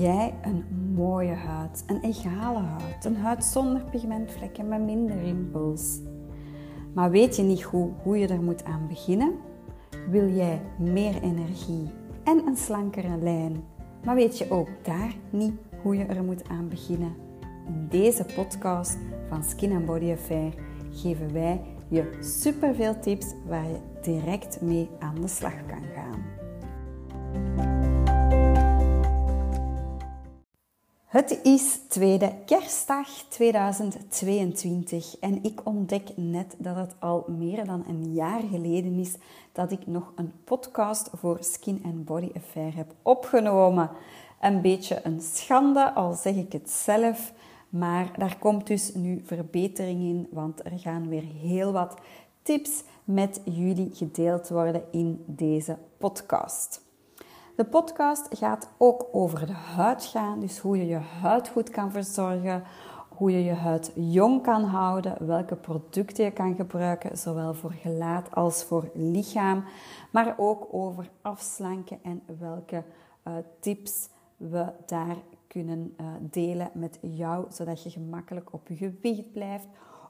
jij een mooie huid, een egale huid, een huid zonder pigmentvlekken, met minder rimpels. Maar weet je niet hoe, hoe je er moet aan beginnen? Wil jij meer energie en een slankere lijn, maar weet je ook daar niet hoe je er moet aan beginnen? In deze podcast van Skin and Body Affair geven wij je superveel tips waar je direct mee aan de slag kan gaan. Het is tweede kerstdag 2022 en ik ontdek net dat het al meer dan een jaar geleden is dat ik nog een podcast voor Skin and Body Affair heb opgenomen. Een beetje een schande, al zeg ik het zelf, maar daar komt dus nu verbetering in, want er gaan weer heel wat tips met jullie gedeeld worden in deze podcast. De podcast gaat ook over de huid gaan, dus hoe je je huid goed kan verzorgen, hoe je je huid jong kan houden, welke producten je kan gebruiken, zowel voor gelaat als voor lichaam, maar ook over afslanken en welke uh, tips we daar kunnen uh, delen met jou, zodat je gemakkelijk op je gewicht blijft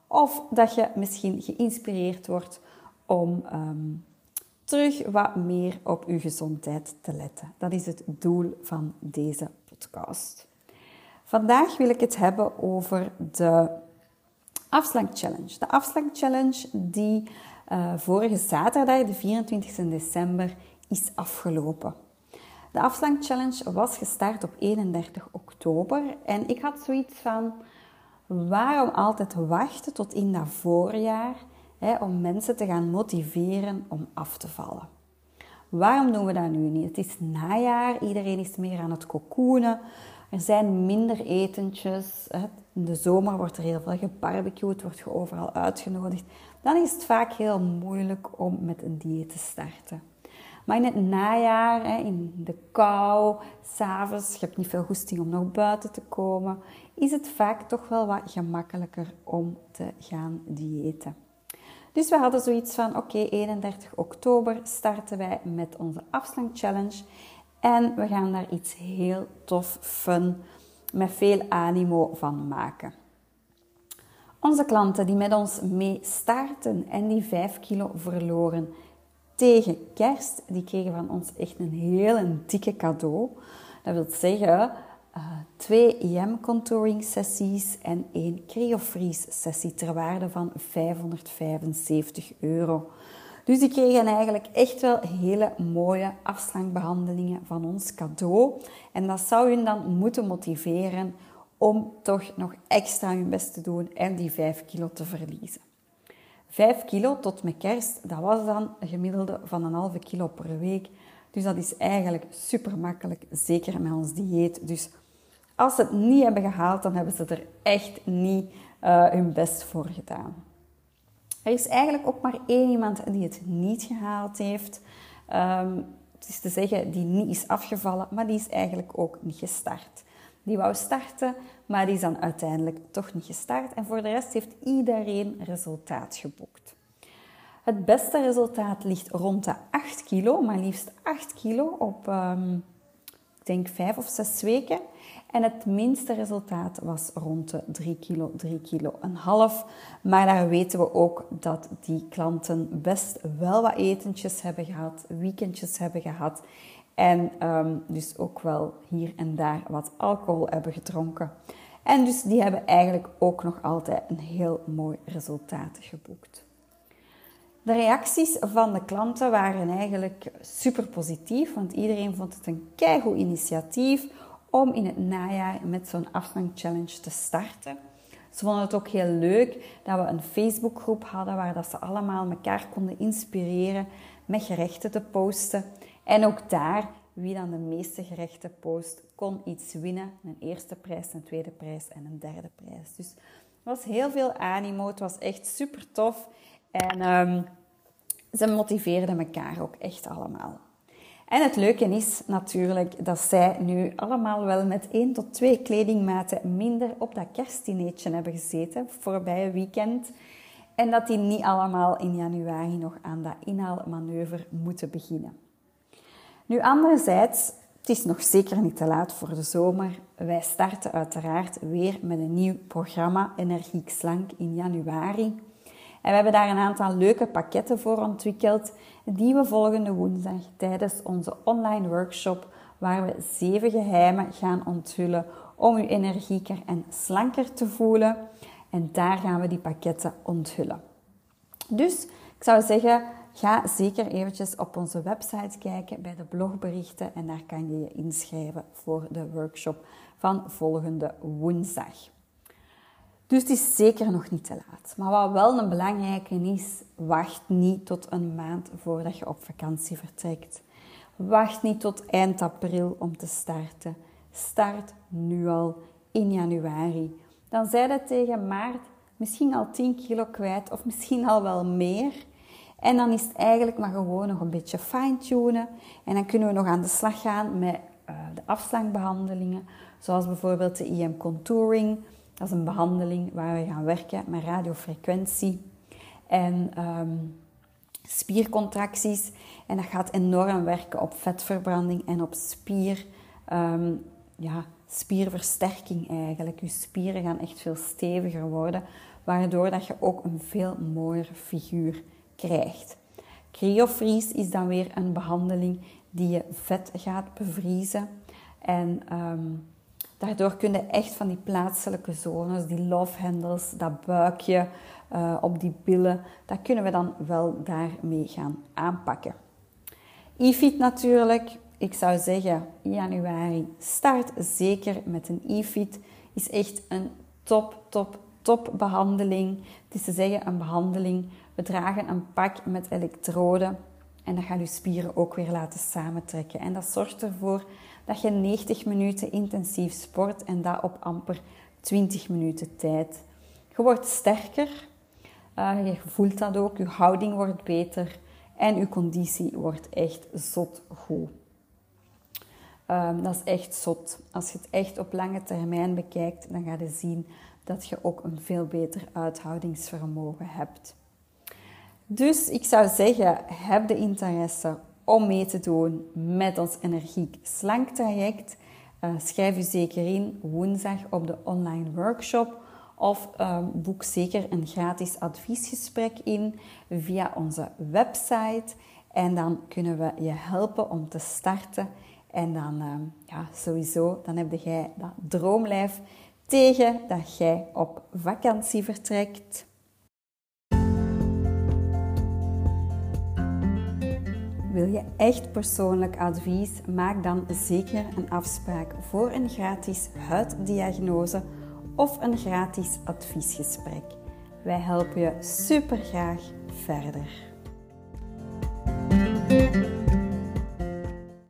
of dat je misschien geïnspireerd wordt om um, terug wat meer op uw gezondheid te letten. Dat is het doel van deze podcast. Vandaag wil ik het hebben over de afslank challenge. De afslank challenge die uh, vorige zaterdag, de 24 december, is afgelopen. De afslank challenge was gestart op 31 oktober en ik had zoiets van waarom altijd wachten tot in dat voorjaar hè, om mensen te gaan motiveren om af te vallen. Waarom doen we dat nu niet? Het is najaar, iedereen is meer aan het cocoonen. Er zijn minder etentjes. Hè. In de zomer wordt er heel veel gebarbecued, wordt je overal uitgenodigd. Dan is het vaak heel moeilijk om met een dieet te starten. Maar in het najaar, in de kou, s'avonds, je hebt niet veel goesting om nog buiten te komen, is het vaak toch wel wat gemakkelijker om te gaan diëten. Dus we hadden zoiets van, oké, 31 oktober starten wij met onze afslank challenge. En we gaan daar iets heel tof, fun, met veel animo van maken. Onze klanten die met ons mee starten en die 5 kilo verloren tegen kerst, die kregen van ons echt een heel dikke cadeau. Dat wil zeggen, uh, twee EM contouring sessies en één cryofreeze sessie ter waarde van 575 euro. Dus die kregen eigenlijk echt wel hele mooie afslankbehandelingen van ons cadeau. En dat zou hun dan moeten motiveren om toch nog extra hun best te doen en die 5 kilo te verliezen. 5 kilo tot met kerst, dat was dan een gemiddelde van een halve kilo per week. Dus dat is eigenlijk super makkelijk, zeker met ons dieet. Dus als ze het niet hebben gehaald, dan hebben ze er echt niet uh, hun best voor gedaan. Er is eigenlijk ook maar één iemand die het niet gehaald heeft. Um, het is te zeggen, die niet is afgevallen, maar die is eigenlijk ook niet gestart. Die wou starten, maar die is dan uiteindelijk toch niet gestart. En voor de rest heeft iedereen resultaat geboekt. Het beste resultaat ligt rond de 8 kilo, maar liefst 8 kilo op, um, ik denk, 5 of 6 weken. En het minste resultaat was rond de 3 kilo, 3 kilo een half. Maar daar weten we ook dat die klanten best wel wat etentjes hebben gehad, weekendjes hebben gehad. En um, dus ook wel hier en daar wat alcohol hebben gedronken. En dus die hebben eigenlijk ook nog altijd een heel mooi resultaat geboekt. De reacties van de klanten waren eigenlijk super positief, want iedereen vond het een keigoed initiatief om in het najaar met zo'n afslankchallenge te starten. Ze vonden het ook heel leuk dat we een Facebookgroep hadden waar dat ze allemaal elkaar konden inspireren met gerechten te posten. En ook daar, wie dan de meeste gerechten post, kon iets winnen. Een eerste prijs, een tweede prijs en een derde prijs. Dus er was heel veel animo. Het was echt super tof. En um, ze motiveerden elkaar ook echt allemaal. En het leuke is natuurlijk dat zij nu allemaal wel met één tot twee kledingmaten minder op dat kerstdineetje hebben gezeten voorbij weekend. En dat die niet allemaal in januari nog aan dat inhaalmanoeuvre moeten beginnen. Nu, anderzijds het is nog zeker niet te laat voor de zomer. Wij starten uiteraard weer met een nieuw programma Energiek Slank in januari. En we hebben daar een aantal leuke pakketten voor ontwikkeld die we volgende woensdag tijdens onze online workshop, waar we zeven geheimen gaan onthullen om u energieker en slanker te voelen. En daar gaan we die pakketten onthullen. Dus ik zou zeggen, ga zeker eventjes op onze website kijken bij de blogberichten en daar kan je je inschrijven voor de workshop van volgende woensdag. Dus het is zeker nog niet te laat. Maar wat wel een belangrijke is, wacht niet tot een maand voordat je op vakantie vertrekt. Wacht niet tot eind april om te starten. Start nu al in januari. Dan zij dat tegen maart misschien al 10 kilo kwijt of misschien al wel meer. En dan is het eigenlijk maar gewoon nog een beetje fine-tunen. En dan kunnen we nog aan de slag gaan met uh, de afslankbehandelingen. Zoals bijvoorbeeld de IM Contouring. Dat is een behandeling waar we gaan werken met radiofrequentie en um, spiercontracties. En dat gaat enorm werken op vetverbranding en op spier, um, ja, spierversterking eigenlijk. Je spieren gaan echt veel steviger worden, waardoor dat je ook een veel mooier figuur krijgt. Cryofreeze is dan weer een behandeling die je vet gaat bevriezen. En um, daardoor kun je echt van die plaatselijke zones, die love handles, dat buikje uh, op die billen, dat kunnen we dan wel daarmee gaan aanpakken. E-fit natuurlijk, ik zou zeggen januari start zeker met een e-fit. Is echt een top, top, top behandeling. Het is te zeggen een behandeling. We dragen een pak met elektroden en dat gaat je spieren ook weer laten samentrekken. En dat zorgt ervoor dat je 90 minuten intensief sport en dat op amper 20 minuten tijd. Je wordt sterker, uh, je voelt dat ook, je houding wordt beter en je conditie wordt echt zot goed. Um, dat is echt zot. Als je het echt op lange termijn bekijkt, dan ga je zien dat je ook een veel beter uithoudingsvermogen hebt. Dus ik zou zeggen, heb de interesse om mee te doen met ons energiek slank traject. Uh, schrijf u zeker in woensdag op de online workshop of uh, boek zeker een gratis adviesgesprek in via onze website. En dan kunnen we je helpen om te starten. En dan, uh, ja, sowieso, dan heb jij dat droomlijf tegen dat jij op vakantie vertrekt. Wil je echt persoonlijk advies? Maak dan zeker een afspraak voor een gratis huiddiagnose of een gratis adviesgesprek. Wij helpen je super graag verder.